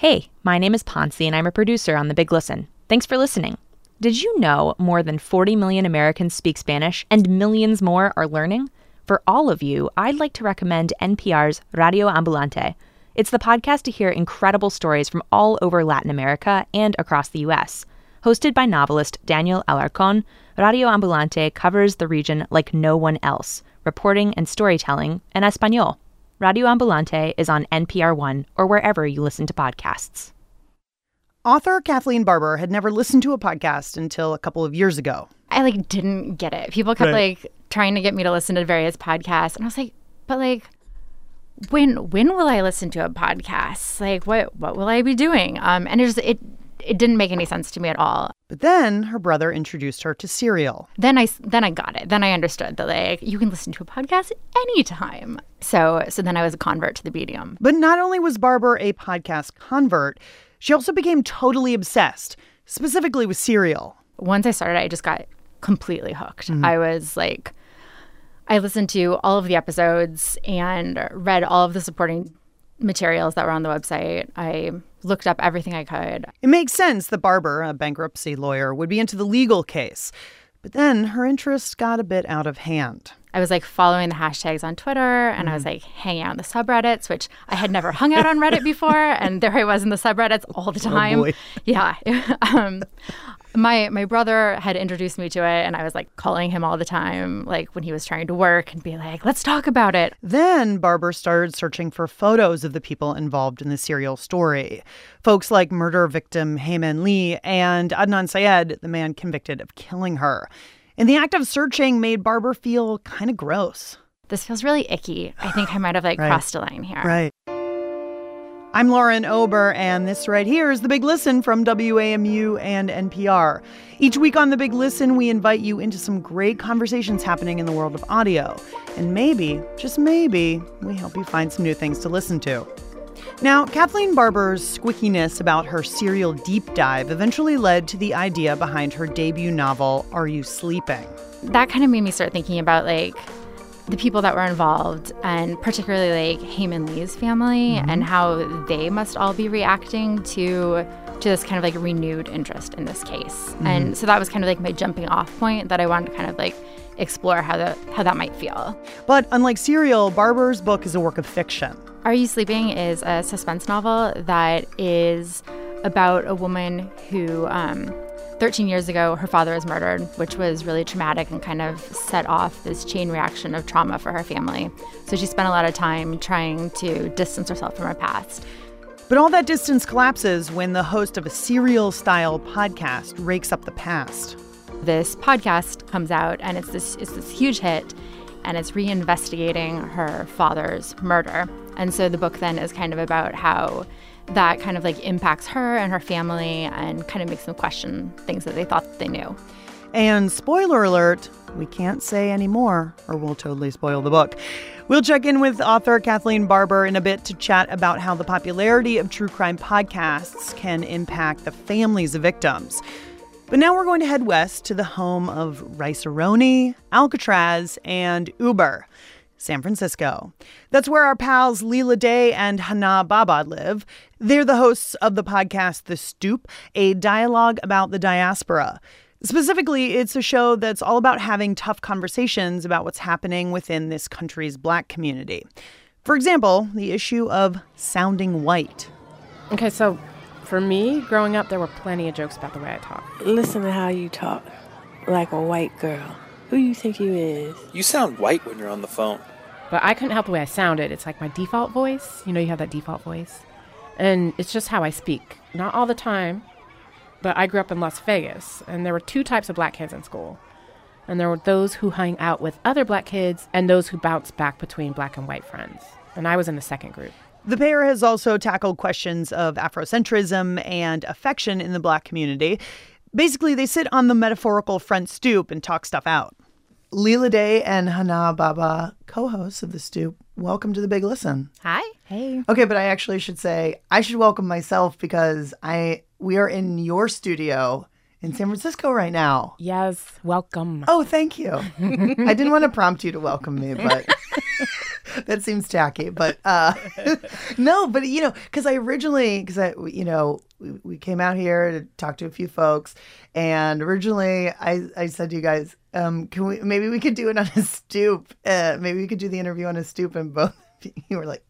Hey, my name is Ponce and I'm a producer on The Big Listen. Thanks for listening. Did you know more than 40 million Americans speak Spanish and millions more are learning? For all of you, I'd like to recommend NPR's Radio Ambulante. It's the podcast to hear incredible stories from all over Latin America and across the US. Hosted by novelist Daniel Alarcon, Radio Ambulante covers the region like no one else, reporting and storytelling in Espanol. Radio Ambulante is on NPR One or wherever you listen to podcasts. Author Kathleen Barber had never listened to a podcast until a couple of years ago. I like didn't get it. People kept Right. like trying to get me to listen to various podcasts, and I was like, but like, when when will I listen to a podcast? Like, what what will I be doing? Um, and it just it it didn't make any sense to me at all. But then her brother introduced her to Serial. Then I then I got it. Then I understood that like you can listen to a podcast anytime. So so then I was a convert to the medium. But not only was Barber a podcast convert, she also became totally obsessed, specifically with Serial. once I started, I just got completely hooked. Mm-hmm. I was like, I listened to all of the episodes and read all of the supporting materials that were on the website. I looked up everything I could. It makes sense that Barber, a bankruptcy lawyer, would be into the legal case. But then her interest got a bit out of hand. I was like following the hashtags on Twitter and I was like hanging out in the subreddits, which I had never hung out on Reddit before. And there I was in the subreddits all the time. boy. Yeah. um, my my brother had introduced me to it and I was like calling him all the time, like when he was trying to work and be like, let's talk about it. Then Barber started searching for photos of the people involved in the serial story. Folks like murder victim Hae Min Lee and Adnan Syed, the man convicted of killing her. And the act of searching made Barber feel kind of gross. This feels really icky. I think I might have like Right. crossed a line here. Right. I'm Lauren Ober, and this right here is The Big Listen from WAMU and NPR. Each week on The Big Listen, we invite you into some great conversations happening in the world of audio. And maybe, just maybe, we help you find some new things to listen to. Now, Kathleen Barber's squickiness about her serial deep dive eventually led to the idea behind her debut novel, Are You Sleeping? That kind of made me start thinking about like the people that were involved and particularly like Hae Min Lee's family and how they must all be reacting to to this kind of like renewed interest in this case. And so that was kind of like my jumping off point that I wanted to kind of like explore how that how that might feel. But unlike Serial, Barber's book is a work of fiction. Are You Sleeping is a suspense novel that is about a woman who, um, 13 years ago, her father was murdered, which was really traumatic and kind of set off this chain reaction of trauma for her family. So she spent a lot of time trying to distance herself from her past. But all that distance collapses when the host of a serial style podcast rakes up the past. This podcast comes out and it's this, it's this huge hit and it's reinvestigating her father's murder. And so the book then is kind of about how that kind of like impacts her and her family and kind of makes them question things that they thought they knew. And spoiler alert, we can't say any more or we'll totally spoil the book. We'll check in with author Kathleen Barber in a bit to chat about how the popularity of true crime podcasts can impact the families of victims. But now we're going to head west to the home of Rice-A-Roni, Alcatraz, and Uber. San Francisco. That's where our pals Leila Day and Hana Baba live. They're the hosts of the podcast The Stoop, a dialogue about the diaspora. Specifically, it's a show that's all about having tough conversations about what's happening within this country's black community. For example, the issue of sounding white. Okay, so for me, growing up, there were plenty of jokes about the way I talk. Listen to how you talk, like a white girl. Who you think you is? You sound white when you're on the phone. But I couldn't help the way I sounded. It's like my default voice. You know, you have that default voice. And it's just how I speak. Not all the time, but I grew up in Las Vegas, and there were two types of black kids in school. And there were those who hung out with other black kids and those who bounced back between black and white friends. And I was in the second group. The pair has also tackled questions of Afrocentrism and affection in the black community. Basically, they sit on the metaphorical front stoop and talk stuff out. Leila Day and Hana Baba, co hosts of The Stoop, welcome to the Big Listen. Hi. Hey. Okay, but I actually should say I should welcome myself because I we are in your studio in San Francisco right now. Yes, welcome. Oh, thank you. I didn't want to prompt you to welcome me, but that seems tacky, but uh, no, but you know, because I originally, because I, you know, we, we came out here to talk to a few folks, and originally I, I said to you guys, um, can we maybe we could do it on a stoop? Uh, maybe we could do the interview on a stoop, and both of you were like,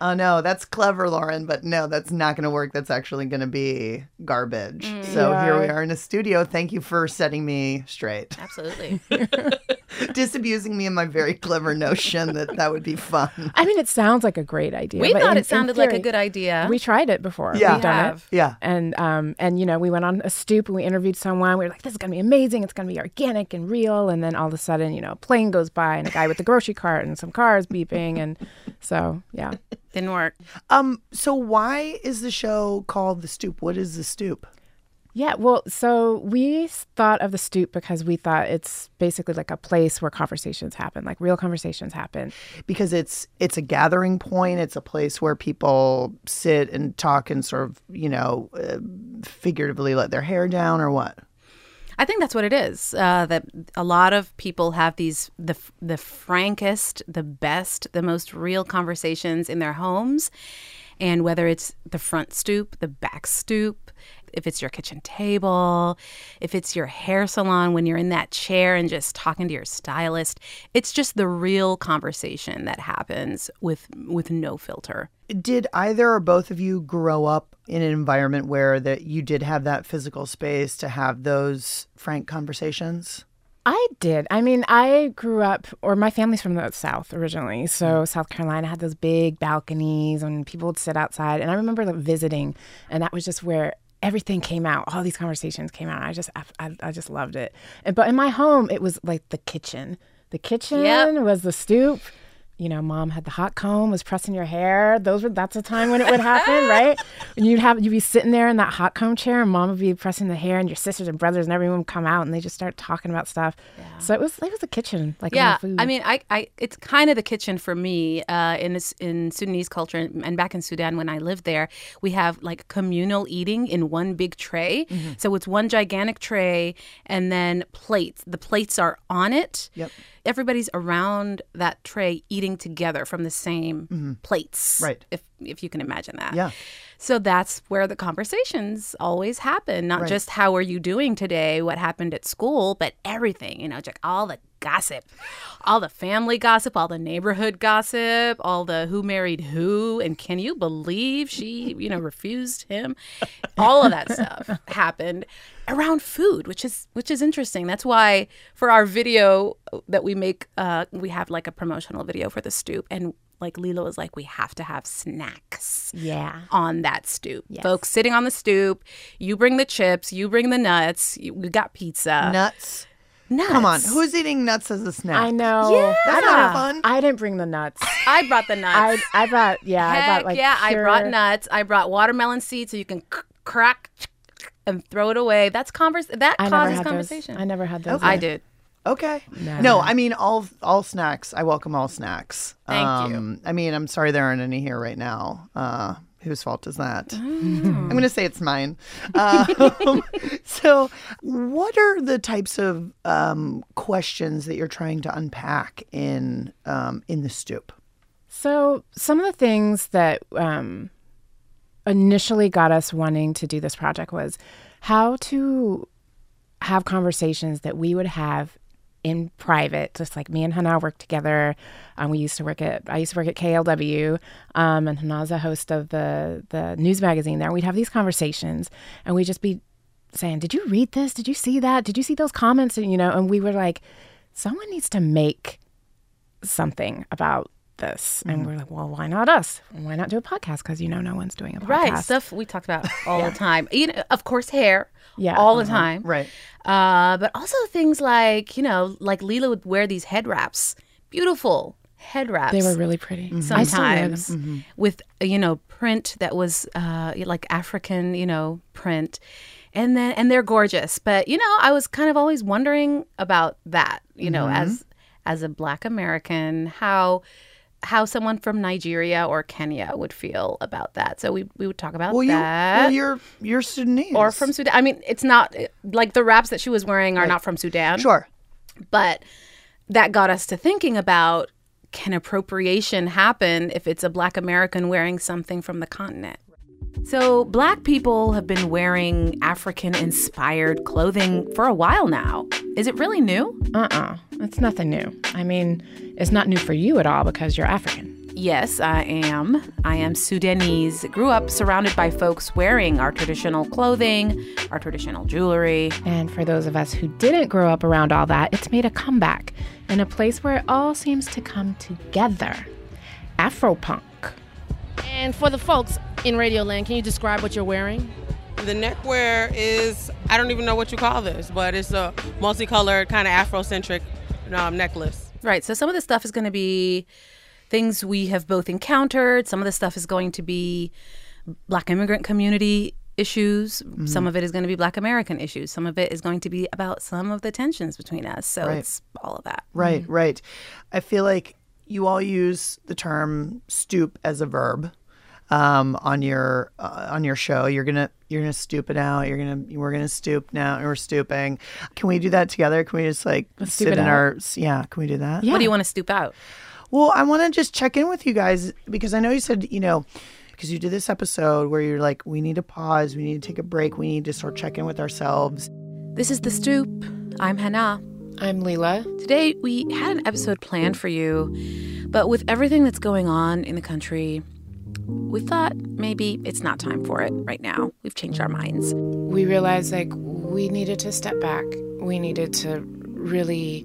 Oh no, that's clever, Lauren, but no, that's not going to work. That's actually going to be garbage. So Yeah. here we are in a studio. Thank you for setting me straight, Absolutely. disabusing me of my very clever notion that that would be fun. I mean, it sounds like a great idea. We but thought in- it sounded like a good idea. We tried it before. Yeah. We've done it. have. Yeah. And um and you know we went on a stoop and we interviewed someone. We were like, this is gonna be amazing. It's gonna be organic and real. And then all of a sudden, you know, a plane goes by and a guy with the grocery cart and some cars beeping and so yeah. Didn't work. Um. So why is the show called The Stoop? What is The Stoop? Yeah, well, so we thought of the stoop because we thought it's basically like a place where conversations happen, like real conversations happen. Because it's it's a gathering point. It's a place where people sit and talk and sort of you know uh, figuratively let their hair down or what. I think that's what it is. Uh, that a lot of people have these the the frankest, the best, the most real conversations in their homes, and whether it's the front stoop, the back stoop, if it's your kitchen table, if it's your hair salon when you're in that chair and just talking to your stylist, it's just the real conversation that happens with with no filter. Did either or both of you grow up in an environment where that you did have that physical space to have those frank conversations? I did. I mean, I grew up, or my family's from the South originally. So mm. South Carolina had those big balconies and people would sit outside. And I remember like, visiting, and that was just where everything came out. All these conversations came out. I just, I, I just loved it. And, but in my home, it was like the kitchen. The kitchen Yep. was the stoop. You know, mom had the hot comb, was pressing your hair. Those were that's a time when it would happen, right? And you'd have you'd be sitting there in that hot comb chair, and mom would be pressing the hair, and your sisters and brothers and everyone would come out, and they just start talking about stuff. Yeah. So it was it was the kitchen, like yeah food. i mean I, I it's kind of the kitchen for me uh, in this in sudanese culture and back in sudan when i lived there we have like communal eating in one big tray so it's one gigantic tray and then plates the plates are on it Yep. Everybody's around that tray eating together from the same mm-hmm. plates Right. if if you can imagine that Yeah. So that's where the conversations always happen. Not just how are you doing today, what happened at school, but everything, you know, like all the gossip, all the family gossip, all the neighborhood gossip, all the who married who, and can you believe she, you know, refused him? All of that stuff happened around food, which is which is interesting. That's why for our video that we make, uh, we have like a promotional video for the stoop and like Leila was like, we have to have snacks yeah. on that stoop. Folks sitting on the stoop. You bring the chips. You bring the nuts. You, we got pizza. Nuts. nuts. Come on, who's eating nuts as a snack? I know. Yeah. That's not fun. I didn't bring the nuts. I brought the nuts. I brought yeah. I brought like yeah, I brought nuts. I brought watermelon seeds so you can c- crack and throw it away. That's converse. That I causes conversation. those. I never had those. I did. Okay. No. No, I mean all all snacks. I welcome all snacks. Thank you. um, I mean, I'm sorry there aren't any here right now. Uh, whose fault is that? Oh. I'm going to say it's mine. Um, so, what are the types of um, questions that you're trying to unpack in um, in the stoop? So some of the things that um, initially got us wanting to do this project was how to have conversations that we would have in private, just like me and Hana work together. Um, we used to work at I used to work at KALW, um, and Hana's a host of the the news magazine there. We'd have these conversations, and we'd just be saying, "Did you read this? Did you see that? Did you see those comments?" And you know, and we were like, "Someone needs to make something about this," and we're like, "Well, why not us? Why not do a podcast? Because you know, no one's doing a podcast, Right, stuff we talked about all the time. You know, of course, hair. Yeah, all the time. Right. Uh, but also things like you know, like Leila would wear these head wraps, beautiful head wraps. They were really pretty. I still wear them. sometimes with uh, you know print that was uh, like African, you know, print, and then and they're gorgeous. But you know, I was kind of always wondering about that. You know, as as a Black American, how how someone from Nigeria or Kenya would feel about that. So we we would talk about Well, you that. well, you're you're Sudanese or from Sudan. I mean, it's not like the wraps that she was wearing are not from Sudan sure. but that got us to thinking about can appropriation happen if it's a black American wearing something from the continent? So, black people have been wearing African inspired clothing for a while now. Is it really new? Uh uh It's nothing new. I mean, it's not new for you at all because you're African. Yes, I am. I am Sudanese. Grew up surrounded by folks wearing our traditional clothing, our traditional jewelry. And for those of us who didn't grow up around all that, it's made a comeback in a place where it all seems to come together Afropunk. And for the folks in Radioland, can you describe what you're wearing? The neckwear is, I don't even know what you call this, but it's a multicolored, kind of Afrocentric um, necklace. Right. So some of the stuff is going to be things we have both encountered. Some of the stuff is going to be Black immigrant community issues. Mm-hmm. Some of it is going to be Black American issues. Some of it is going to be about some of the tensions between us. So right. it's all of that. Right, mm-hmm. right. I feel like you all use the term stoop as a verb um, on your uh, on your show. You're gonna you're gonna stoop it out. You're gonna we're gonna stoop now. And We're stooping. Can we do that together? Can we just like Let's sit in out. our yeah? Can we do that? Yeah. What do you want to stoop out? Well, I want to just check in with you guys because I know you said you know because you did this episode where you're like we need to pause, we need to take a break, we need to sort of check in with ourselves. This is the stoop. I'm Hana. I'm Leila. Today we had an episode planned for you, but with everything that's going on in the country we thought maybe it's not time for it right now. We've changed our minds. We realized like we needed to step back. We needed to really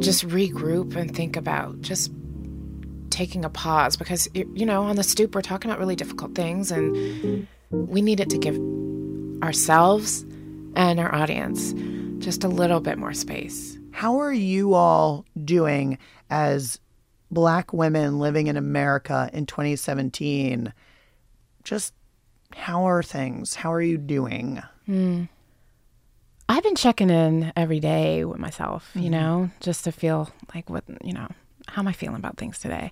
just regroup and think about just taking a pause because you know on the stoop we're talking about really difficult things and we needed to give ourselves and our audience just a little bit more space. How are you all doing as black women living in America in 2017, just how are things? How are you doing? Mm. I've been checking in every day with myself, you mm-hmm. know, just to feel like what, you know, how am I feeling about things today?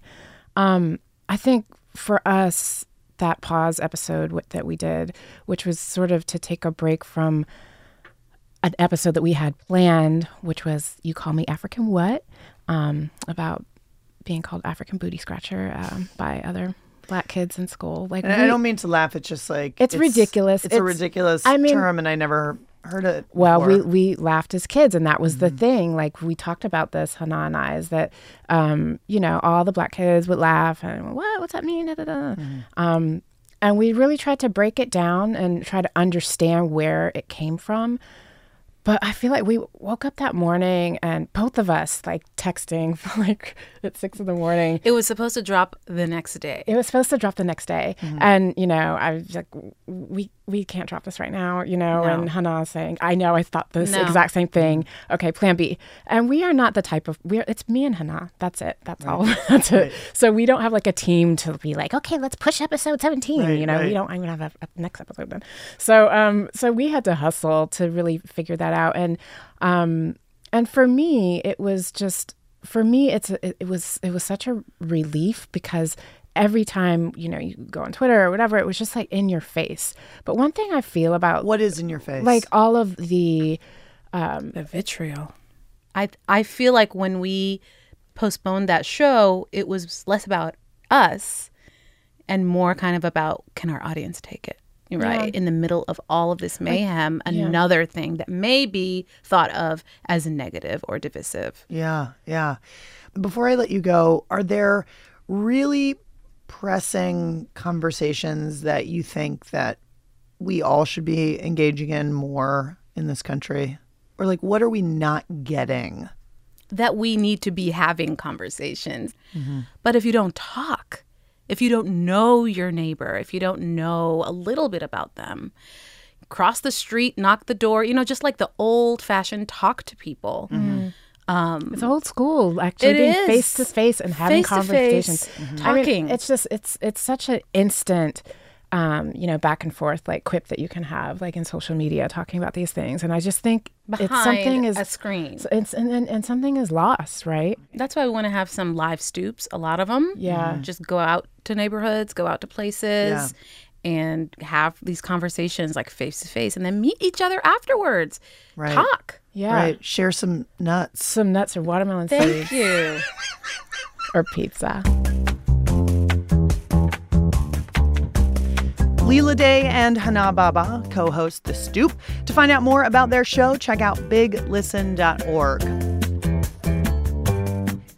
Um, I think for us, that pause episode that we did, which was sort of to take a break from an episode that we had planned, which was You Call Me African What, um, about being called African booty scratcher um, by other black kids in school. Like, we, I don't mean to laugh. It's just like it's, it's ridiculous. It's, it's, a ridiculous I mean, term, and I never heard it. Well, we we laughed as kids, and that was mm-hmm. the thing. Like we talked about this, Hana and I, is that um, you know all the black kids would laugh and what what's that mean? Mm-hmm. Um, and we really tried to break it down and try to understand where it came from. But I feel like we woke up that morning and both of us like texting for like at six in the morning. It was supposed to drop the next day. It was supposed to drop the next day. Mm-hmm. And, you know, I was like, we we can't drop this right now, you know, no. and Hana saying, I know I thought this no. exact same thing. Okay, plan B. And we are not the type of we're it's me and Hana. That's it. That's right. all. That's right. it. So we don't have like a team to be like, okay, let's push episode 17. Right, you know, we don't I'm gonna have a, a, next episode then. So um so we had to hustle to really figure that out. And um and for me it was just for me it's it, it was it was such a relief because every time you know you go on twitter or whatever it was just like in your face. But one thing i feel about what is in your face? like all of the um the vitriol. I i feel like when we postponed that show it was less about us and more kind of about can our audience take it right yeah. in the middle of all of this mayhem yeah. another thing that may be thought of as negative or divisive yeah yeah before i let you go are there really pressing conversations that you think that we all should be engaging in more in this country? Or like what are we not getting? That we need to be having conversations. Mm-hmm. But if you don't talk, if you don't know your neighbor, if you don't know a little bit about them, cross the street, knock the door, you know, just like the old fashioned talk to people. Mm-hmm. Um, it's old school, actually being face to face and having conversations, mm-hmm. talking. I mean, it's just it's it's such an instant, um, you know, back and forth like quip that you can have like in social media talking about these things, and I just think Behind it's something is a screen. It's and, and and something is lost, right? That's why we want to have some live stoops. A lot of them, yeah. Just go out to neighborhoods, go out to places, yeah and have these conversations like face to face and then meet each other afterwards. Right. Talk. Yeah. Right. Share some nuts. Some nuts or watermelon Thank seeds. you. or pizza. Leila Day and Hana Baba co host The Stoop. To find out more about their show, check out biglisten.org.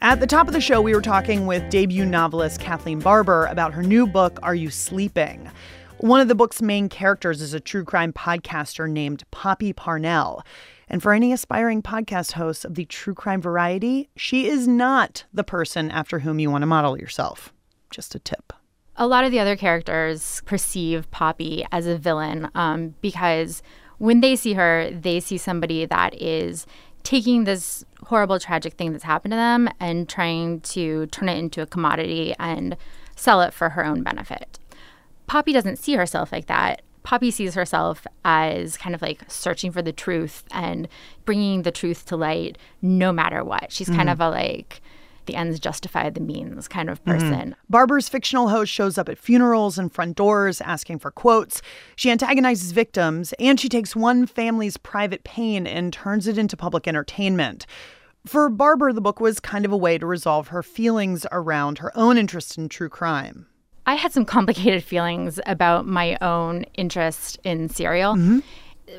At the top of the show, we were talking with debut novelist Kathleen Barber about her new book, Are You Sleeping? One of the book's main characters is a true crime podcaster named Poppy Parnell. And for any aspiring podcast hosts of the true crime variety, she is not the person after whom you want to model yourself. Just a tip. A lot of the other characters perceive Poppy as a villain um, because when they see her, they see somebody that is taking this horrible, tragic thing that's happened to them and trying to turn it into a commodity and sell it for her own benefit. Poppy doesn't see herself like that. Poppy sees herself as kind of like searching for the truth and bringing the truth to light no matter what. She's mm-hmm. kind of a like the ends justify the means kind of mm-hmm. person. Mm-hmm. Barber's fictional host shows up at funerals and front doors asking for quotes. She antagonizes victims and she takes one family's private pain and turns it into public entertainment. For Barber, the book was kind of a way to resolve her feelings around her own interest in true crime. I had some complicated feelings about my own interest in serial. Mm-hmm.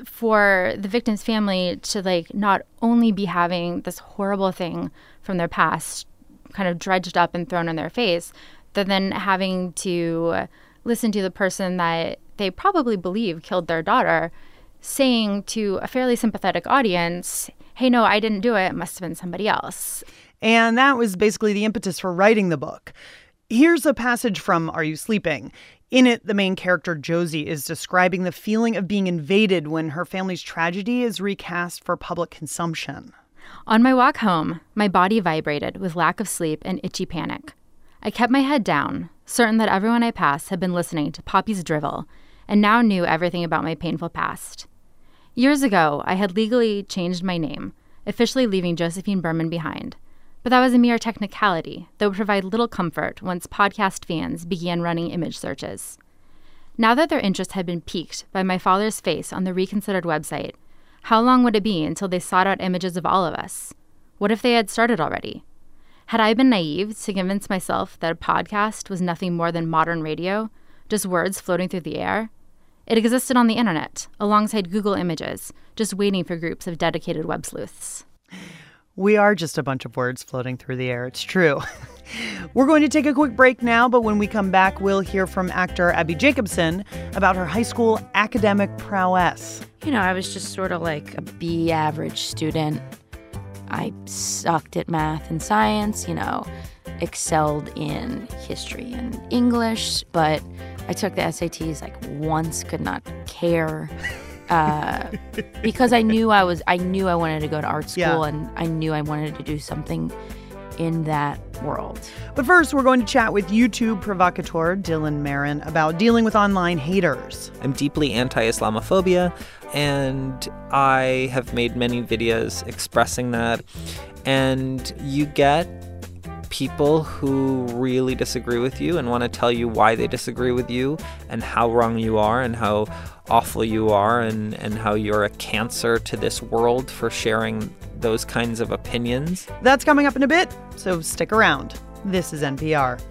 For the victim's family to like not only be having this horrible thing from their past kind of dredged up and thrown in their face, but then having to listen to the person that they probably believe killed their daughter saying to a fairly sympathetic audience, hey, no, I didn't do it. It must have been somebody else. And that was basically the impetus for writing the book. Here's a passage from Are You Sleeping? In it, the main character, Josie, is describing the feeling of being invaded when her family's tragedy is recast for public consumption. On my walk home, my body vibrated with lack of sleep and itchy panic. I kept my head down, certain that everyone I passed had been listening to Poppy's drivel and now knew everything about my painful past. Years ago, I had legally changed my name, officially leaving Josephine Buhrman behind. But that was a mere technicality that would provide little comfort once podcast fans began running image searches. Now that their interest had been piqued by my father's face on the reconsidered website, how long would it be until they sought out images of all of us? What if they had started already? Had I been naive to convince myself that a podcast was nothing more than modern radio, just words floating through the air? It existed on the internet, alongside Google Images, just waiting for groups of dedicated web sleuths. We are just a bunch of words floating through the air. It's true. We're going to take a quick break now, but when we come back, we'll hear from actor Abbi Jacobson about her high school academic prowess. You know, I was just sort of like a B average student. I sucked at math and science, you know, excelled in history and English, but I took the SATs like once, could not care uh, because I knew I was I knew I wanted to go to art school yeah. and I knew I wanted to do something in that world. But first, we're going to chat with YouTube provocateur Dylan Marron about dealing with online haters. I'm deeply anti Islamophobia, and I have made many videos expressing that. And you get people who really disagree with you and want to tell you why they disagree with you and how wrong you are and how awful you are and, and how you're a cancer to this world for sharing those kinds of opinions. That's coming up in a bit, so stick around. This is NPR.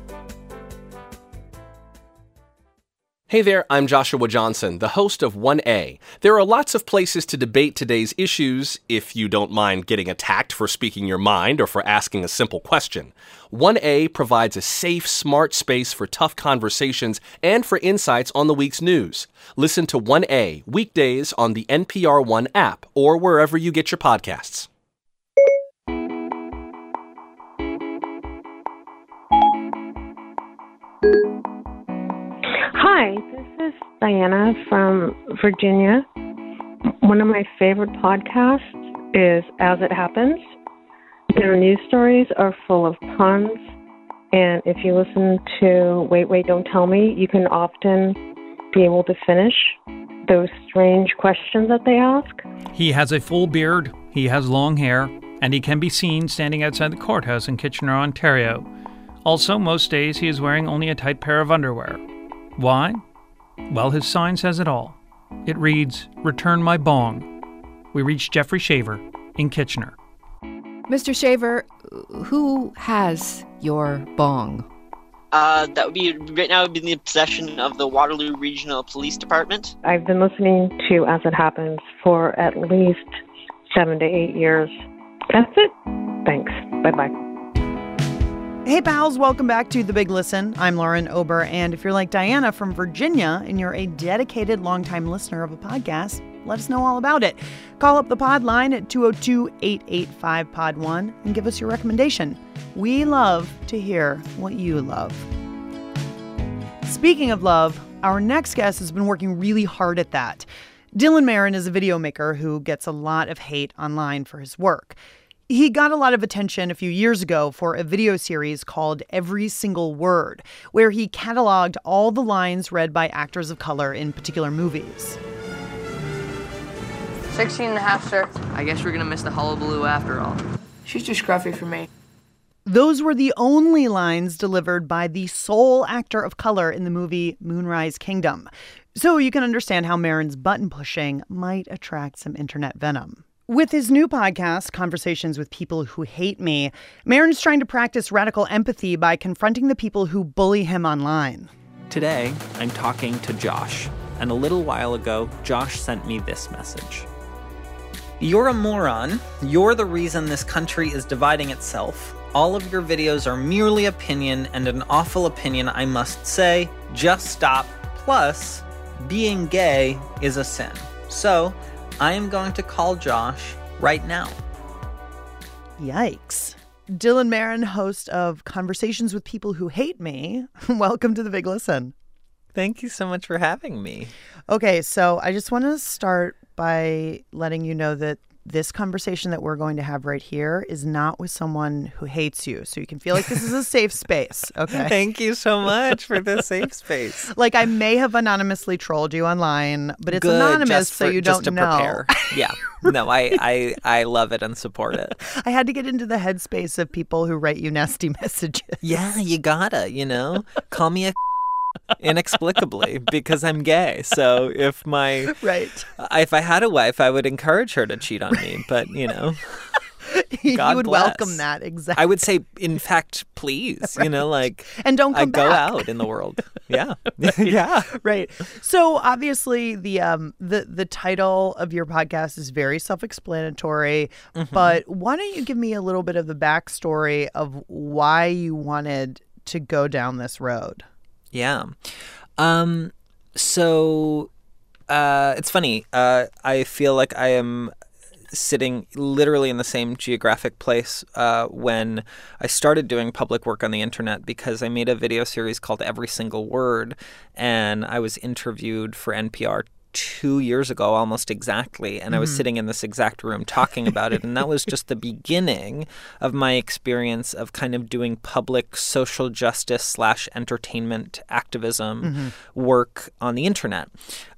Hey there, I'm Joshua Johnson, the host of 1A. There are lots of places to debate today's issues if you don't mind getting attacked for speaking your mind or for asking a simple question. 1A provides a safe, smart space for tough conversations and for insights on the week's news. Listen to 1A weekdays on the NPR One app or wherever you get your podcasts. Hi, this is Diana from Virginia. One of my favorite podcasts is As It Happens. Their news stories are full of puns, and if you listen to Wait, Wait, Don't Tell Me, you can often be able to finish those strange questions that they ask. He has a full beard, he has long hair, and he can be seen standing outside the courthouse in Kitchener, Ontario. Also, most days he is wearing only a tight pair of underwear. Why? Well, his sign says it all. It reads, Return my bong. We reach Jeffrey Shaver in Kitchener. Mr. Shaver, who has your bong? Uh, that would be right now. It would be in the possession of the Waterloo Regional Police Department. I've been listening to As It Happens for at least seven to eight years. That's it. Thanks. Bye bye. Hey, pals, welcome back to The Big Listen. I'm Lauren Ober, and if you're like Diana from Virginia and you're a dedicated longtime listener of a podcast, let us know all about it. Call up the pod line at 202 885 Pod 1 and give us your recommendation. We love to hear what you love. Speaking of love, our next guest has been working really hard at that. Dylan Marron is a video maker who gets a lot of hate online for his work. He got a lot of attention a few years ago for a video series called Every Single Word, where he cataloged all the lines read by actors of color in particular movies. 16 and a half, sir. I guess we're gonna miss the hullabaloo after all. She's too scruffy for me. Those were the only lines delivered by the sole actor of color in the movie Moonrise Kingdom. So you can understand how Marron's button pushing might attract some internet venom. With his new podcast, Conversations with People Who Hate Me, Marron's trying to practice radical empathy by confronting the people who bully him online. Today, I'm talking to Josh, and a little while ago, Josh sent me this message. You're a moron. You're the reason this country is dividing itself. All of your videos are merely opinion, and an awful opinion, I must say. Just stop. Plus, being gay is a sin. So, I am going to call Josh right now. Yikes. Dylan Marron, host of Conversations with People Who Hate Me. Welcome to the Big Listen. Thank you so much for having me. Okay, so I just want to start by letting you know that this conversation that we're going to have right here is not with someone who hates you. So you can feel like this is a safe space. Okay. Thank you so much for the safe space. Like I may have anonymously trolled you online, but it's Good, anonymous, just so you just don't to know. prepare. Yeah. No, I, I I love it and support it. I had to get into the headspace of people who write you nasty messages. Yeah, you gotta, you know, call me a inexplicably because I'm gay. So if my right, if I had a wife, I would encourage her to cheat on me. But you know, you would bless. welcome that exactly. I would say, in fact, please. You know, like And don't I go out in the world. Yeah, yeah. right. So obviously the um the the title of your podcast is very self-explanatory, Mm-hmm. but why don't you give me a little bit of the backstory of why you wanted to go down this road? Yeah. Um so uh it's funny. Uh I feel like I am sitting literally in the same geographic place uh, when I started doing public work on the internet because I made a video series called Every Single Word and I was interviewed for NPR two years ago almost exactly and i was Mhm. sitting in this exact room talking about it and that was just the beginning of my experience of kind of doing public social justice slash entertainment activism Mhm. work on the internet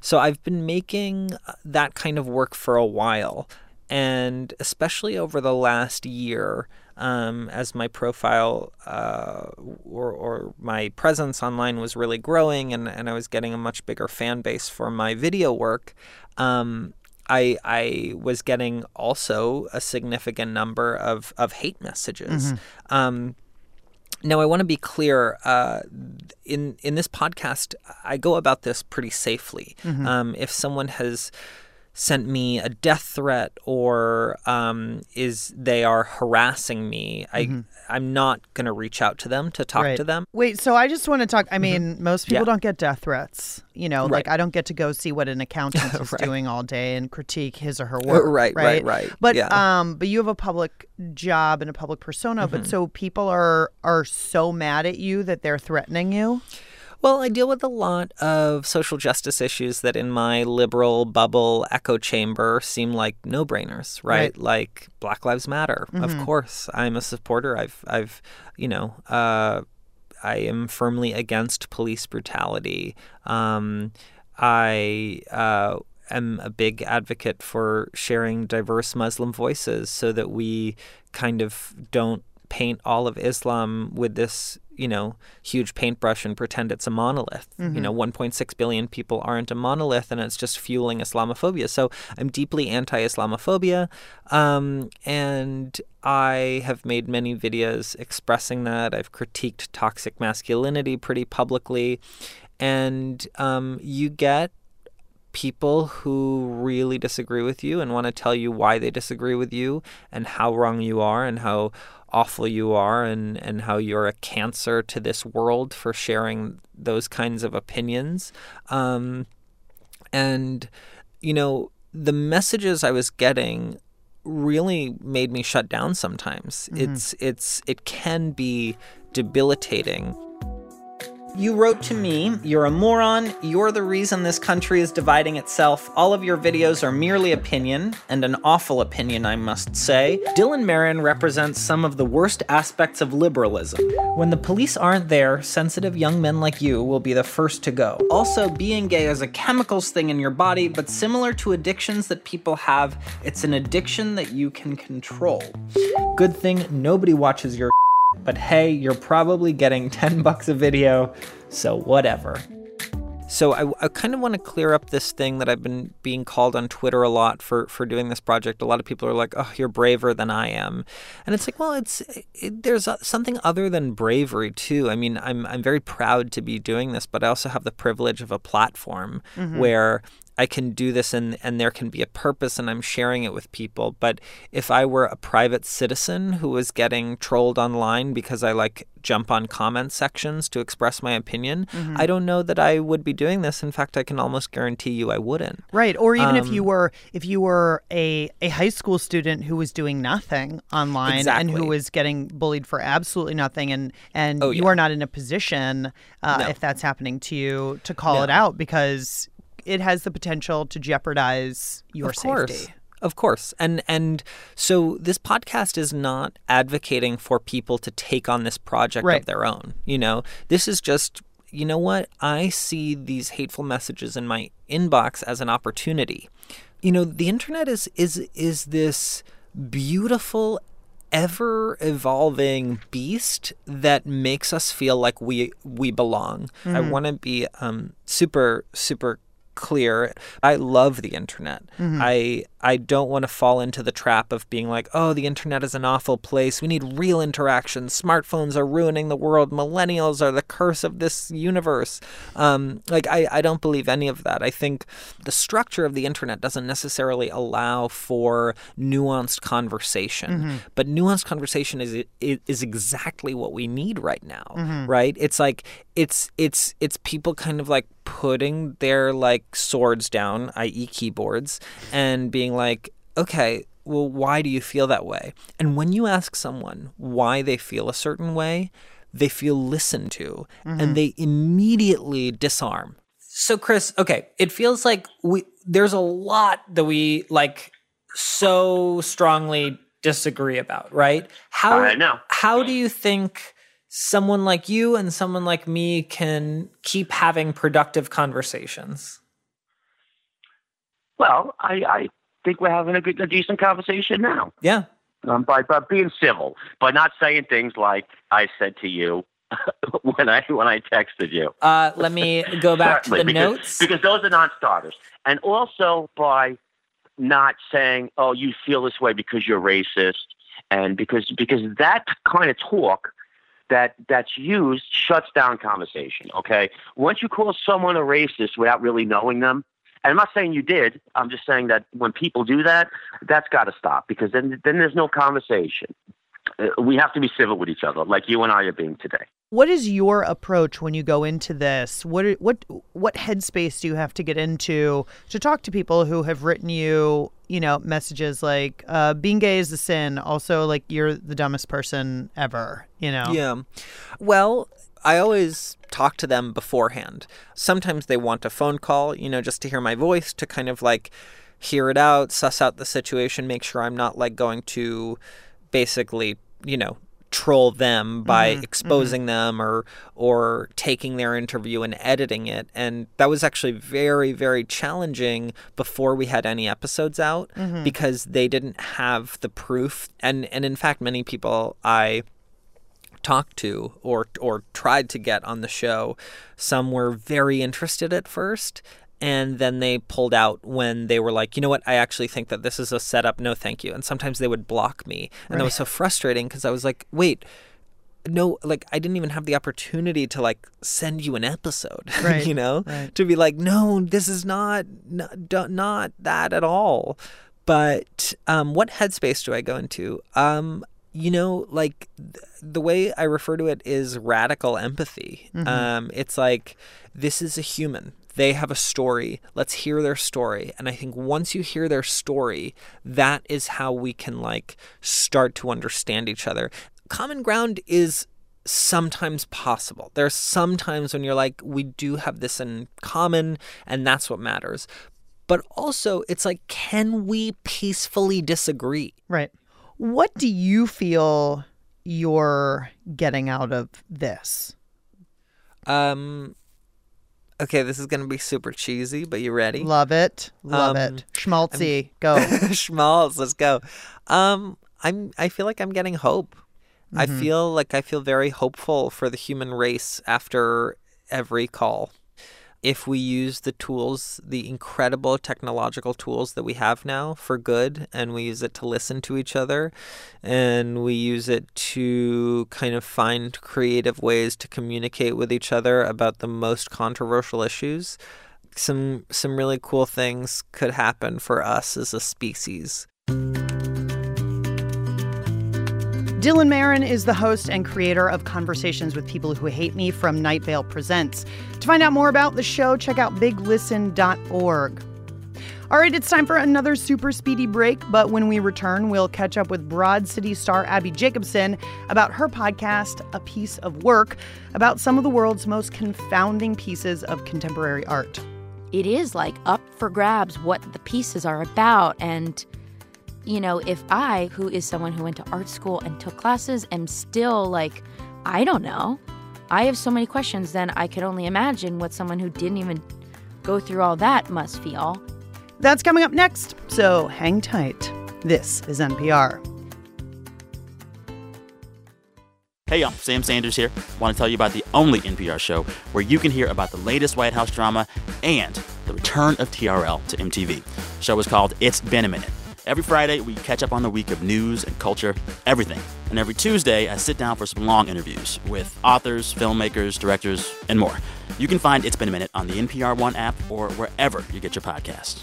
so i've been making uh, that kind of work for a while and especially over the last year um, as my profile uh, or, or my presence online was really growing and, and I was getting a much bigger fan base for my video work, um, I, I was getting also a significant number of, of hate messages. Mhm. Um, now, I want to be clear. Uh, in in this podcast, I go about this pretty safely. Mhm. Um, if someone has sent me a death threat or um, is they are harassing me, I Mhm. I'm not going to reach out to them to talk Right. to them. Wait, so I just want to talk. I mean, most people Mm-hmm. Yeah. don't get death threats. You know, like I don't get to go see what an accountant is Right. doing all day and critique his or her Uh, work. right, right, right. But Yeah. um, but you have a public job and a public persona. But Mhm. so people are are so mad at you that they're threatening you. Well, I deal with a lot of social justice issues that in my liberal bubble echo chamber seem like no-brainers, right? Right. Like Black Lives Matter. Mhm. Of course, I'm a supporter. I've I've, you know, uh I am firmly against police brutality. Um I uh am a big advocate for sharing diverse Muslim voices so that we kind of don't paint all of Islam with this, you know, huge paintbrush and pretend it's a monolith. Mm-hmm. You know, 1.6 billion people aren't a monolith and it's just fueling Islamophobia. So I'm deeply anti Islamophobia. Um, and I have made many videos expressing that. I've critiqued toxic masculinity pretty publicly. And um, you get people who really disagree with you and want to tell you why they disagree with you and how wrong you are and how awful you are and, and how you're a cancer to this world for sharing those kinds of opinions. Um, and, you know, the messages I was getting really made me shut down sometimes. Mm-hmm. It's it's it can be debilitating. You wrote to me, you're a moron, you're the reason this country is dividing itself. All of your videos are merely opinion, and an awful opinion, I must say. Dylan Marron represents some of the worst aspects of liberalism. When the police aren't there, sensitive young men like you will be the first to go. Also, being gay is a chemicals thing in your body, but similar to addictions that people have, it's an addiction that you can control. Good thing nobody watches your but hey, you're probably getting 10 bucks a video, so whatever. So I, I kind of want to clear up this thing that I've been being called on Twitter a lot for for doing this project. A lot of people are like, "Oh, you're braver than I am," and it's like, well, it's it, there's something other than bravery too. I mean, I'm I'm very proud to be doing this, but I also have the privilege of a platform Mhm. where I can do this and and there can be a purpose and I'm sharing it with people. But if I were a private citizen who was getting trolled online because I like jump on comment sections to express my opinion, Mhm. I don't know that I would be doing this. In fact, I can almost guarantee you I wouldn't. Right, or even if you Um, were if you were a a high school student who was doing nothing online and who was getting bullied for absolutely nothing and and Oh, you yeah. are not in a position uh, No. if that's happening to you to call No. it out because it has the potential to jeopardize your of course. safety. Of course. And and so this podcast is not advocating for people to take on this project Right. of their own. You know, this is just you know what? I see these hateful messages in my inbox as an opportunity. You know, the internet is is is this beautiful ever evolving beast that makes us feel like we we belong. I Mhm. want to be um super super clear. I love the internet. Mhm. I I don't want to fall into the trap of being like, "Oh, the internet is an awful place. We need real interaction. Smartphones are ruining the world. Millennials are the curse of this universe." Um, like I I don't believe any of that. I think the structure of the internet doesn't necessarily allow for nuanced conversation. Mhm. But nuanced conversation is is, exactly what we need right now Mhm. right it's like it's it's it's people kind of like putting their like swords down i.e keyboards and being like okay well why do you feel that way and when you ask someone why they feel a certain way they feel listened to Mhm. and they immediately disarm so chris okay it feels like we there's a lot that we like so strongly disagree about right how I know. how do you think someone like you and someone like me can keep having productive conversations? Well, I, I think we're having a good, a decent conversation now. Yeah. Um, by by being civil, by not saying things like I said to you when I when I texted you. Uh, let me go back to the because, notes. because those are non-starters, and also by not saying, "Oh, you feel this way because you're racist," and because because that kind of talk that that's used shuts down conversation. Okay, once you call someone a racist without really knowing them, and I'm not saying you did. I'm just saying that when people do that, that's got to stop because then then there's no conversation. Uh, we have to be civil with each other, like you and I are being today. What is your approach when you go into this? What what what headspace do you have to get into to talk to people who have written you, you know, messages like uh, "being gay is a sin," also like "you're the dumbest person ever," you know? Yeah. Well, I always talk to them beforehand. Sometimes they want a phone call, you know, just to hear my voice, to kind of like hear it out, suss out the situation, make sure I'm not like going to basically, you know, troll them by Mhm, exposing them or or taking their interview and editing it and that was actually very very challenging before we had any episodes out Mhm. because they didn't have the proof and and in fact many people I talked to or or tried to get on the show, some were very interested at first and then they pulled out when they were like, you know what, I actually think that this is a setup. No, thank you. And sometimes they would block me, and Right. that was so frustrating because I was like, wait, no, like I didn't even have the opportunity to like send you an episode, Right, you know, right. to be like, no, this is not not, not that at all. But um, what headspace do I go into? Um, you know, like th- the way I refer to it is radical empathy. Mhm. Um, it's like this is a human. They have a story. Let's hear their story. And I think once you hear their story, that is how we can like start to understand each other. Common ground is sometimes possible. There's some times when you're like, we do have this in common, and that's what matters. But also, it's like, can we peacefully disagree? Right. What do you feel you're getting out of this? Um, okay, this is gonna be super cheesy, but you ready? Love it. Love Um, it. Schmaltzy. I'm- Go. Schmaltz, let's go. Um, I'm. I feel like I'm getting hope. I Mhm. feel like I feel very hopeful for the human race after every call. If we use the tools, the incredible technological tools that we have now for good, and we use it to listen to each other, and we use it to kind of find creative ways to communicate with each other about the most controversial issues, some some really cool things could happen for us as a species. Dylan Marron is the host and creator of Conversations with People Who Hate Me from Night Vale Presents. To find out more about the show, check out biglisten.org. All right, it's time for another super speedy break, but when we return, we'll catch up with Broad City star Abbi Jacobson about her podcast, A Piece of Work, about some of the world's most confounding pieces of contemporary art. It is like up for grabs what the pieces are about. And, you know, if I, who is someone who went to art school and took classes, am still like, I don't know, I have so many questions, then I could only imagine what someone who didn't even go through all that must feel. That's coming up next, so hang tight. This is NPR. Hey y'all, Sam Sanders here. Want to tell you about the only NPR show where you can hear about the latest White House drama and the return of TRL to MTV. The show is called It's Been a Minute. Every Friday, we catch up on the week of news and culture, everything. And every Tuesday, I sit down for some long interviews with authors, filmmakers, directors, and more. You can find It's Been a Minute on the NPR One app or wherever you get your podcasts.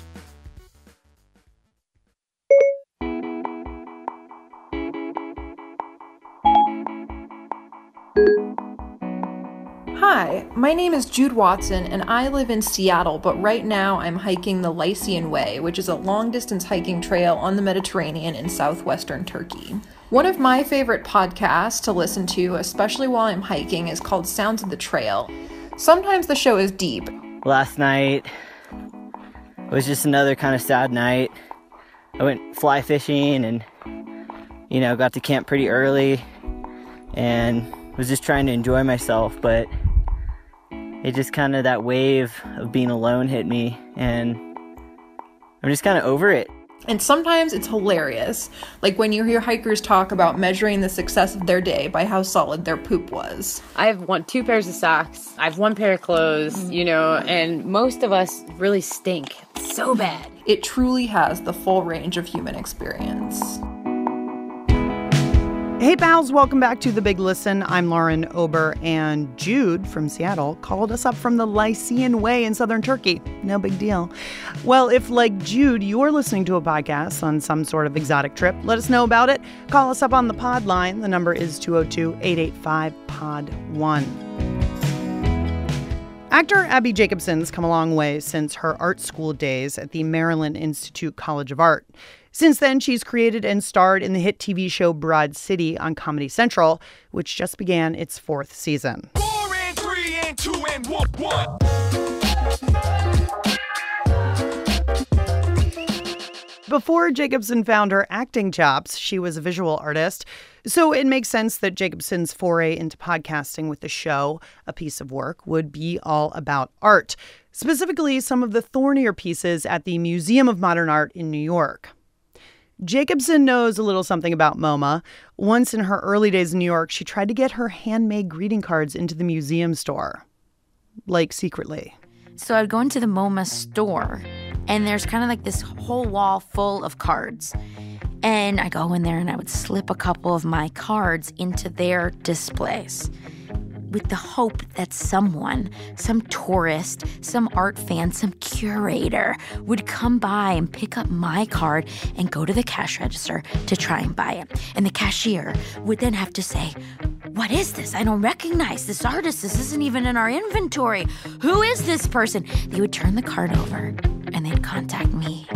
Hi, my name is Jude Watson, and I live in Seattle, but right now I'm hiking the Lycian Way, which is a long distance hiking trail on the Mediterranean in southwestern Turkey. One of my favorite podcasts to listen to, especially while I'm hiking, is called Sounds of the Trail. Sometimes the show is deep. Last night was just another kind of sad night. I went fly fishing and, you know, got to camp pretty early and was just trying to enjoy myself, but it just kind of that wave of being alone hit me and I'm just kind of over it. And sometimes it's hilarious, like when you hear hikers talk about measuring the success of their day by how solid their poop was. I have one, two pairs of socks. I have one pair of clothes, mm-hmm. you know, and most of us really stink so bad. It truly has the full range of human experience. Hey, pals, welcome back to The Big Listen. I'm Lauren Ober, and Jude from Seattle called us up from the Lycian Way in southern Turkey. No big deal. Well, if, like Jude, you're listening to a podcast on some sort of exotic trip, let us know about it. Call us up on the pod line. The number is 202 885 POD 1. Actor Abbi Jacobson's come a long way since her art school days at the Maryland Institute College of Art. Since then, she's created and starred in the hit TV show Broad City on Comedy Central, which just began its fourth season. Four and three and two and one, one. Before Jacobson found her acting chops, she was a visual artist. So it makes sense that Jacobson's foray into podcasting with the show, A Piece of Work, would be all about art, specifically some of the thornier pieces at the Museum of Modern Art in New York. Jacobson knows a little something about MoMA. Once in her early days in New York, she tried to get her handmade greeting cards into the museum store, like secretly. So I'd go into the MoMA store, and there's kind of like this whole wall full of cards. And I go in there and I would slip a couple of my cards into their displays with the hope that someone, some tourist, some art fan, some curator would come by and pick up my card and go to the cash register to try and buy it. And the cashier would then have to say, What is this? I don't recognize this artist. This isn't even in our inventory. Who is this person? They would turn the card over and they'd contact me.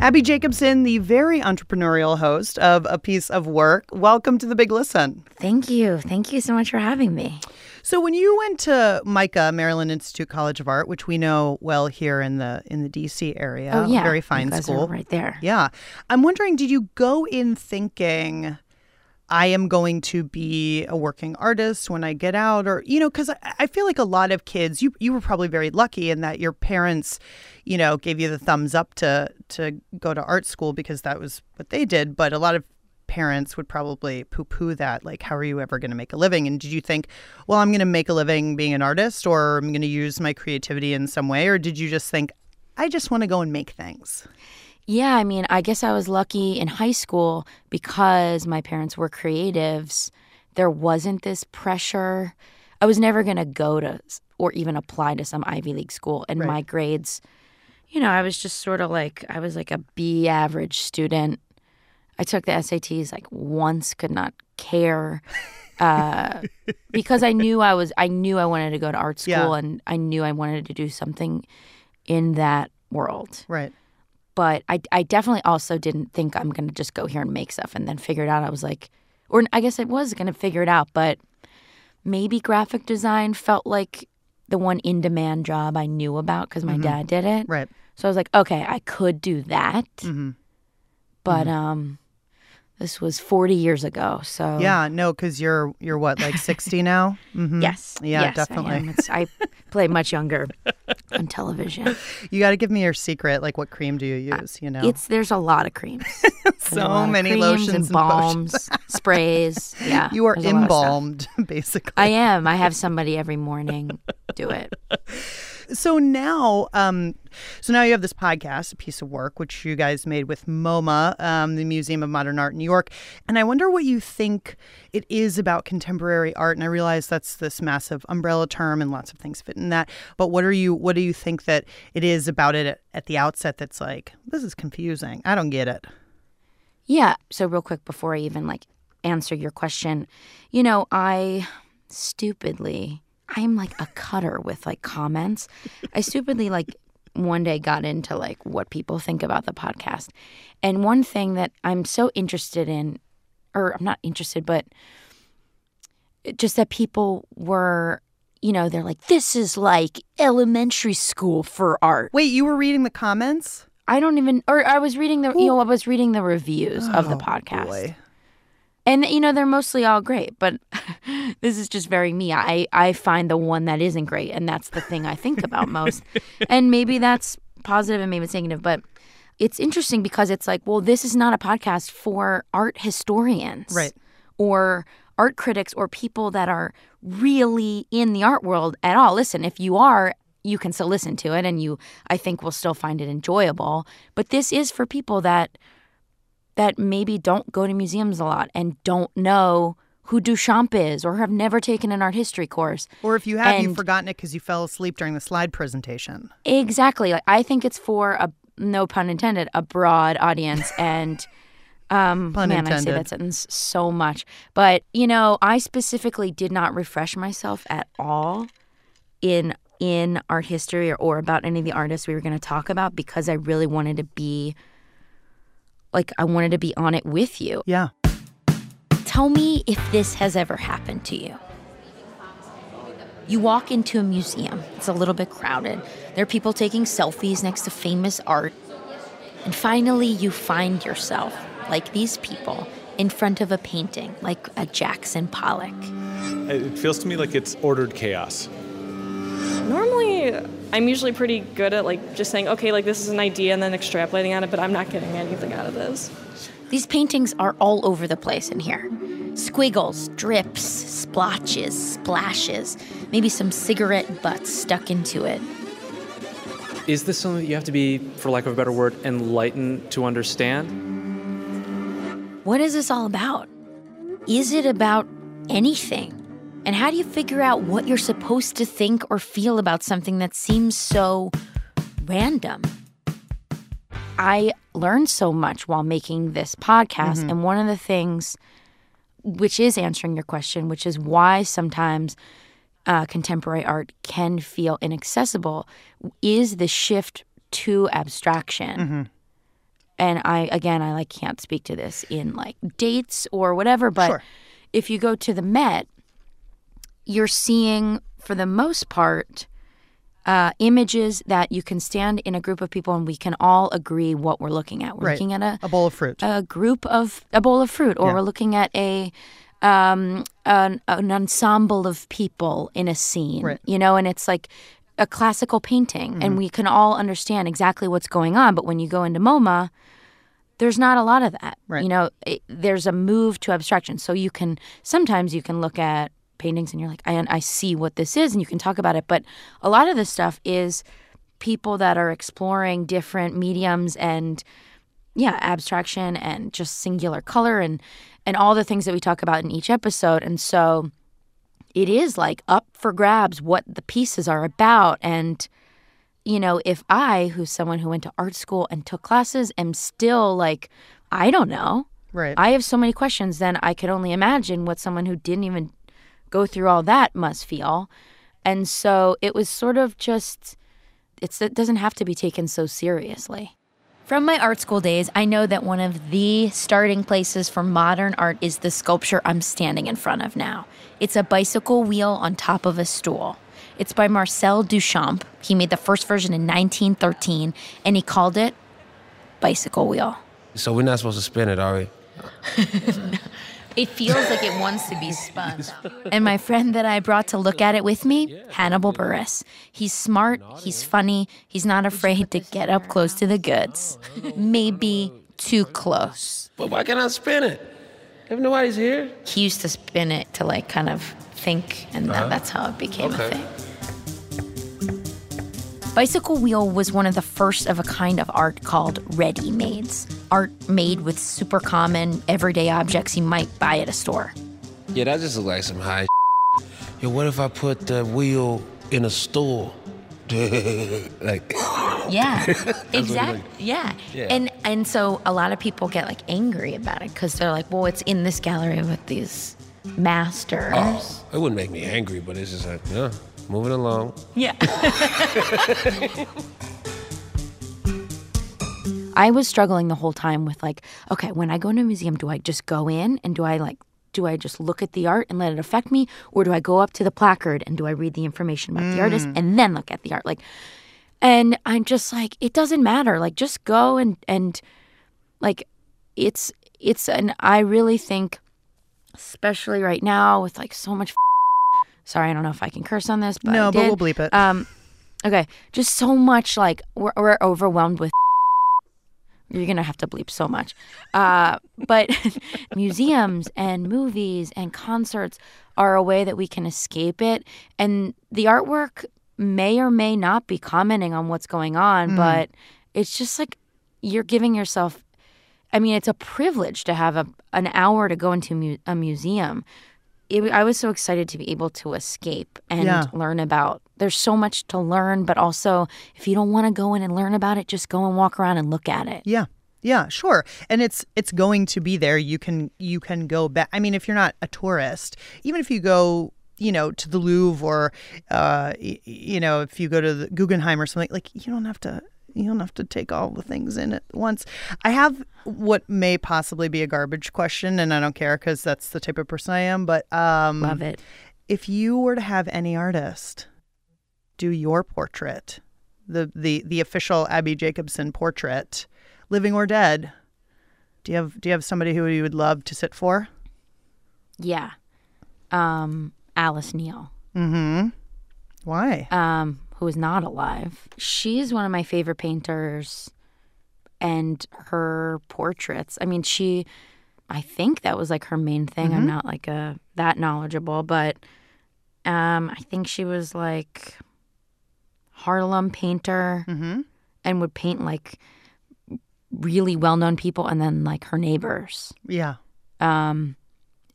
Abbi Jacobson, the very entrepreneurial host of A Piece of Work. Welcome to The Big Listen. Thank you. Thank you so much for having me. So when you went to MICA, Maryland Institute College of Art, which we know well here in the in the DC area, Oh, yeah. very fine You guys are school, right there. Yeah, I'm wondering, did you go in thinking? I am going to be a working artist when I get out, or you know, because I, I feel like a lot of kids, you you were probably very lucky in that your parents, you know, gave you the thumbs up to to go to art school because that was what they did. But a lot of parents would probably poo poo that. Like, how are you ever going to make a living? And did you think, well, I'm going to make a living being an artist, or I'm going to use my creativity in some way, or did you just think, I just want to go and make things? Yeah, I mean, I guess I was lucky in high school because my parents were creatives. There wasn't this pressure. I was never going to go to or even apply to some Ivy League school. And my grades, you know, I was just sort of like, I was like a B average student. I took the SATs like once, could not care. Uh, because I knew I was, I knew I wanted to go to art school Yeah. and I knew I wanted to do something in that world Right. but I, I definitely also didn't think I'm going to just go here and make stuff and then figure it out. I was like, or I guess I was going to figure it out, but maybe graphic design felt like the one in demand job I knew about because my Mhm. dad did it. Right. So I was like, okay, I could do that. Mm-hmm. But um, this was 40 years ago. So Yeah, no, because you're you're what like sixty now. Mm-hmm. Yes. Yeah, yes, definitely. It's- I play much younger on television. You got to give me your secret. Like, what cream do you use? You know, It's there's a lot of creams. So of many creams lotions and balms, sprays. Yeah, you are there's a lot of stuff. embalmed, basically. I am. I have somebody every morning do it. So now, um, so now you have this podcast, a piece of work, which you guys made with MoMA, um, the Museum of Modern Art in New York. And I wonder what you think it is about contemporary art. And I realize that's this massive umbrella term, and lots of things fit in that. But what are you? What do you think that it is about it at, at the outset that's like this is confusing? I don't get it. Yeah. So real quick before I even like answer your question, you know, I stupidly I'm like a cutter with like comments. I stupidly like one day got into like what people think about the podcast. And one thing that I'm so interested in or I'm not interested but just that people were you know, they're like this is like elementary school for art. Wait, you were reading the comments? I don't even or I was reading the you know, I was reading the reviews of the Oh, podcast. boy. And you know, they're mostly all great, but this is just very me. I I find the one that isn't great and that's the thing I think about most. and maybe that's positive and maybe it's negative, but it's interesting because it's like, well, this is not a podcast for art historians. Right. Or art critics or people that are really in the art world at all. Listen, if you are, you can still listen to it and you I think will still find it enjoyable. But this is for people that that maybe don't go to museums a lot and don't know who Duchamp is or have never taken an art history course. Or if you have, you've And- forgotten it because you fell asleep during the slide presentation. Exactly. Like I think it's for a no pun intended, a broad audience and um Pun man, I say that sentence so much. But, you know, I specifically did not refresh myself at all in in art history or, or about any of the artists we were going to talk about because I really wanted to be like I wanted to be on it with you. Yeah. Tell me if this has ever happened to you. You walk into a museum, it's a little bit crowded. There are people taking selfies next to famous art. And finally, you find yourself, like these people, in front of a painting, like a Jackson Pollock. It feels to me like it's ordered chaos. Normally, I'm usually pretty good at like just saying, okay, like this is an idea and then extrapolating on it, but I'm not getting anything out of this. These paintings are all over the place in here squiggles, drips, splotches, splashes, maybe some cigarette butts stuck into it. Is this something that you have to be, for lack of a better word, enlightened to understand? What is this all about? Is it about anything? And how do you figure out what you're supposed to think or feel about something that seems so random? I learned so much while making this podcast. Mhm. And one of the things, which is answering your question, which is why sometimes uh, contemporary art can feel inaccessible, is the shift to abstraction. Mm-hmm. And I, again, I like can't speak to this in like dates or whatever, but Sure. if you go to the Met, you're seeing, for the most part, uh, images that you can stand in a group of people and we can all agree what we're looking at. We're Right. looking at a, A bowl of fruit. a group of a bowl of fruit, or Yeah. we're looking at a um, an, an ensemble of people in a scene. Right. You know, and it's like a classical painting, Mhm. and we can all understand exactly what's going on. But when you go into MoMA, there's not a lot of that. Right. You know, it, there's a move to abstraction. So you can sometimes you can look at paintings and you're like, I, I see what this is, and you can talk about it. But a lot of this stuff is people that are exploring different mediums and yeah, abstraction and just singular color and and all the things that we talk about in each episode. And so it is like up for grabs what the pieces are about and you know, if I, who's someone who went to art school and took classes, am still like, I don't know. Right. I have so many questions, then I could only imagine what someone who didn't even go through all that must feel. And so it was sort of just, it's, it doesn't have to be taken so seriously. From my art school days, I know that one of the starting places for modern art is the sculpture I'm standing in front of now. It's a bicycle wheel on top of a stool. It's by Marcel Duchamp. He made the first version in 1913, and he called it Bicycle Wheel. So we're not supposed to spin it, are we? It feels like it wants to be spun. And my friend that I brought to look at it with me, Hannibal Buress. He's smart, he's funny, he's not afraid to get up close to the goods. Maybe too close. But why can't I spin it? If nobody's here? He used to spin it to like kind of think, and Uh-huh. that, that's how it became Okay. a thing. Bicycle Wheel was one of the first of a kind of art called ready mades. Art made with super common, everyday objects you might buy at a store. Yeah, that just looks like some high Yo, what if I put the wheel in a store? like Yeah, That's what it exactly. Yeah. Yeah. and and so a lot of people get like angry about it because they're like, well, it's in this gallery with these masters. Oh, it wouldn't make me angry, but it's just like, yeah, moving along. Yeah. I was struggling the whole time with like, okay, when I go to a museum, do I just go in and do I like do I just look at the art and let it affect me or do I go up to the placard and do I read the information about the artist Mm. and then look at the art like and I'm just like it doesn't matter like just go and and like it's it's and I really think especially right now with like so much sorry I don't know if I can curse on this but No, but we'll bleep it. um okay just so much like we're, we're overwhelmed with you're gonna have to bleep so much uh, but museums and movies and concerts are a way that we can escape it and the artwork may or may not be commenting on what's going on Mm. but it's just like you're giving yourself i mean it's a privilege to have a, an hour to go into mu- a museum it, i was so excited to be able to escape and Yeah. learn about there's so much to learn but also if you don't want to go in and learn about it just go and walk around and look at it Yeah. Yeah, sure. And it's it's going to be there. You can you can go back. I mean, if you're not a tourist, even if you go, you know, to the Louvre or uh you know, if you go to the Guggenheim or something, like you don't have to you don't have to take all the things in at once. I have what may possibly be a garbage question and I don't care cuz that's the type of person I am, but um Love it. If you were to have any artist do your portrait, the the the official Abbi Jacobson portrait, living or dead. Do you have do you have somebody who you would love to sit for? yeah um Alice Neel Mm-hmm. Why? um who is not alive she is one of my favorite painters and her portraits. I mean, she I think that was like her main thing. I'm Mhm. not like a that knowledgeable, but um I think she was like Harlem painter Mm-hmm. and would paint like really well-known people and then like her neighbors. Yeah. Um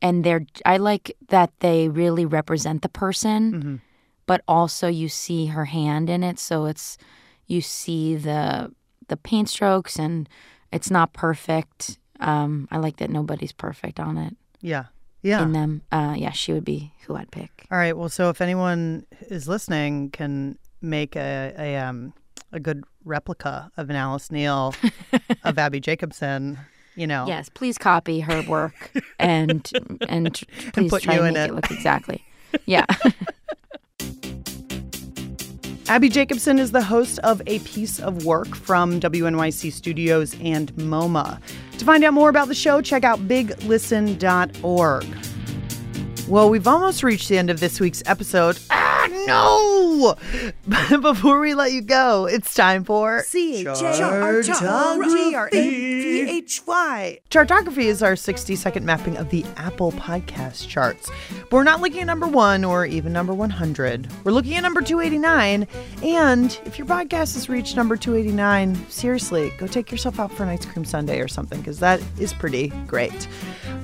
and they're I like that they really represent the person, Mhm. But also you see her hand in it, so it's you see the the paint strokes and it's not perfect. Um I like that nobody's perfect on it. Yeah. Yeah. In them. Uh yeah, she would be who I'd pick. All right. Well, so if anyone is listening, can make a a um a good replica of an Alice Neel of Abbi Jacobson, you know. Yes, please copy her work and and please put try and in make it. look exactly. Yeah. Abbi Jacobson is the host of A Piece of Work from WNYC Studios and MoMA. To find out more about the show, check out biglisten.org. Well, we've almost reached the end of this week's episode. Ah, no! Before we let you go, it's time for C-H-A-R-T-G-R-A-P-H-Y. Chartography is our 60 second mapping of the Apple podcast charts. But we're not looking at number one or even number 100. We're looking at number 289. And if your podcast has reached number 289, seriously, go take yourself out for an ice cream sundae or something, because that is pretty great.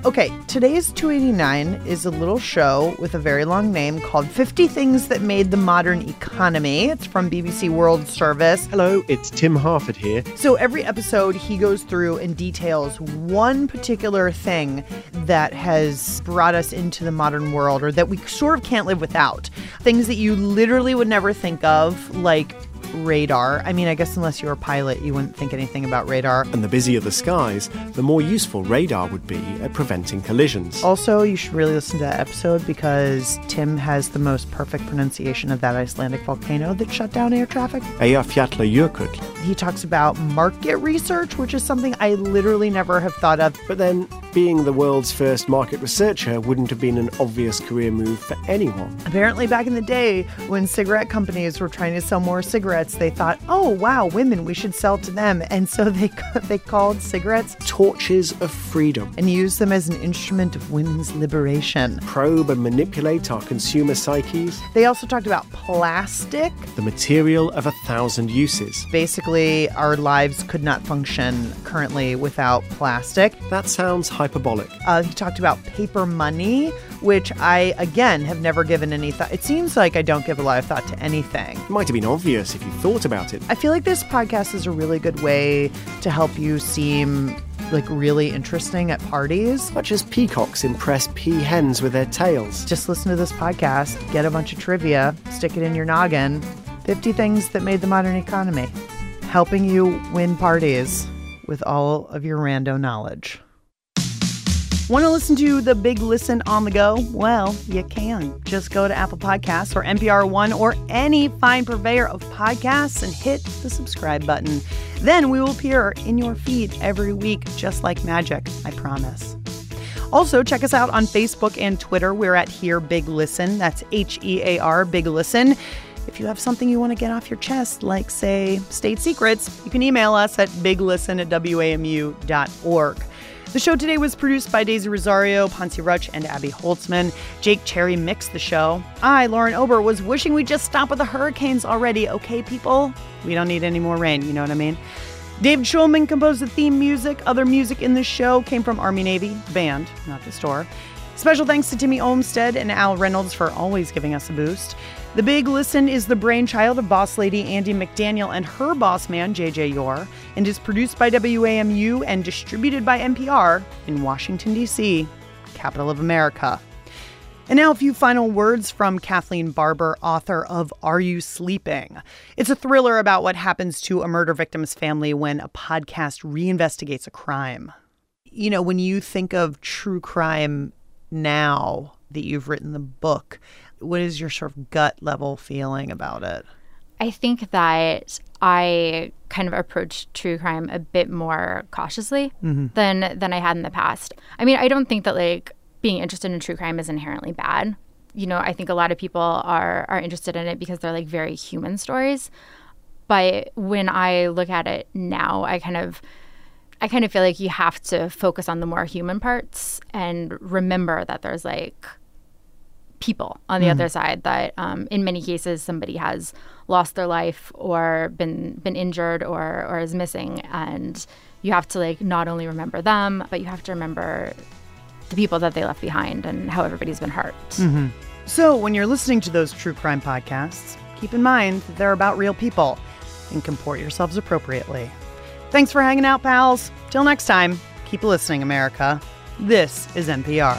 Okay, today's 289 is a little show with a very long name called 50 Things That Made the Modern Economy. It's from BBC World Service. Hello, it's Tim Harford here. So every episode, he goes through and details one particular thing that has brought us into the modern world or that we sort of can't live without. Things that you literally would never think of, like radar. I mean, I guess unless you're a pilot, you wouldn't think anything about radar. And the busier the skies, the more useful radar would be at preventing collisions. Also, you should really listen to that episode because Tim has the most perfect pronunciation of that Icelandic volcano that shut down air traffic. Eyjafjallajökull. He talks about market research, which is something I literally never have thought of. But then, being the world's first market researcher wouldn't have been an obvious career move for anyone. Apparently, back in the day, when cigarette companies were trying to sell more cigarettes, they thought, "Oh, wow, women, we should sell to them," and so they they called cigarettes torches of freedom and used them as an instrument of women's liberation. Probe and manipulate our consumer psyches. They also talked about plastic. The material of a thousand uses. Basically, our lives could not function currently without plastic. That sounds hyperbolic. Uh, he talked about paper money, which I, again, have never given any thought. It seems like I don't give a lot of thought to anything. It might have been obvious if you thought about it. I feel like this podcast is a really good way to help you seem like really interesting at parties. Much as peacocks impress peahens with their tails. Just listen to this podcast, get a bunch of trivia, stick it in your noggin. 50 things that made the modern economy. Helping you win parties with all of your rando knowledge. Want to listen to the big listen on the go? Well, you can. Just go to Apple Podcasts or NPR One or any fine purveyor of podcasts and hit the subscribe button. Then we will appear in your feed every week, just like magic, I promise. Also, check us out on Facebook and Twitter. We're at Hear Big Listen. That's H E A R Big Listen. If you have something you want to get off your chest, like, say, state secrets, you can email us at biglisten at WAMU.org. The show today was produced by Daisy Rosario, Poncie Rutsch, and Abby Holtzman. Jake Cherry mixed the show. I, Lauren Ober, was wishing we'd just stop with the hurricanes already, okay, people? We don't need any more rain, you know what I mean? David Schulman composed the theme music. Other music in the show came from Army Navy, band, not the store. Special thanks to Timmy Olmstead and Al Reynolds for always giving us a boost. The Big Listen is the brainchild of boss lady Andi McDaniel and her boss man, JJ Yore, and is produced by WAMU and distributed by NPR in Washington, D.C., capital of America. And now, a few final words from Kathleen Barber, author of Are You Sleeping? It's a thriller about what happens to a murder victim's family when a podcast reinvestigates a crime. You know, when you think of true crime now that you've written the book, what is your sort of gut level feeling about it? I think that I kind of approached true crime a bit more cautiously Mhm. than than I had in the past. I mean, I don't think that like being interested in true crime is inherently bad. You know, I think a lot of people are are interested in it because they're like very human stories. But when I look at it now, I kind of I kind of feel like you have to focus on the more human parts and remember that there's like people on the Mhm. other side that um, in many cases somebody has lost their life or been been injured or or is missing and you have to like not only remember them but you have to remember the people that they left behind and how everybody's been hurt hmm So, when you're listening to those true crime podcasts, keep in mind that they're about real people and comport yourselves appropriately. Thanks for hanging out, pals. Till next time, keep listening, America. This is NPR.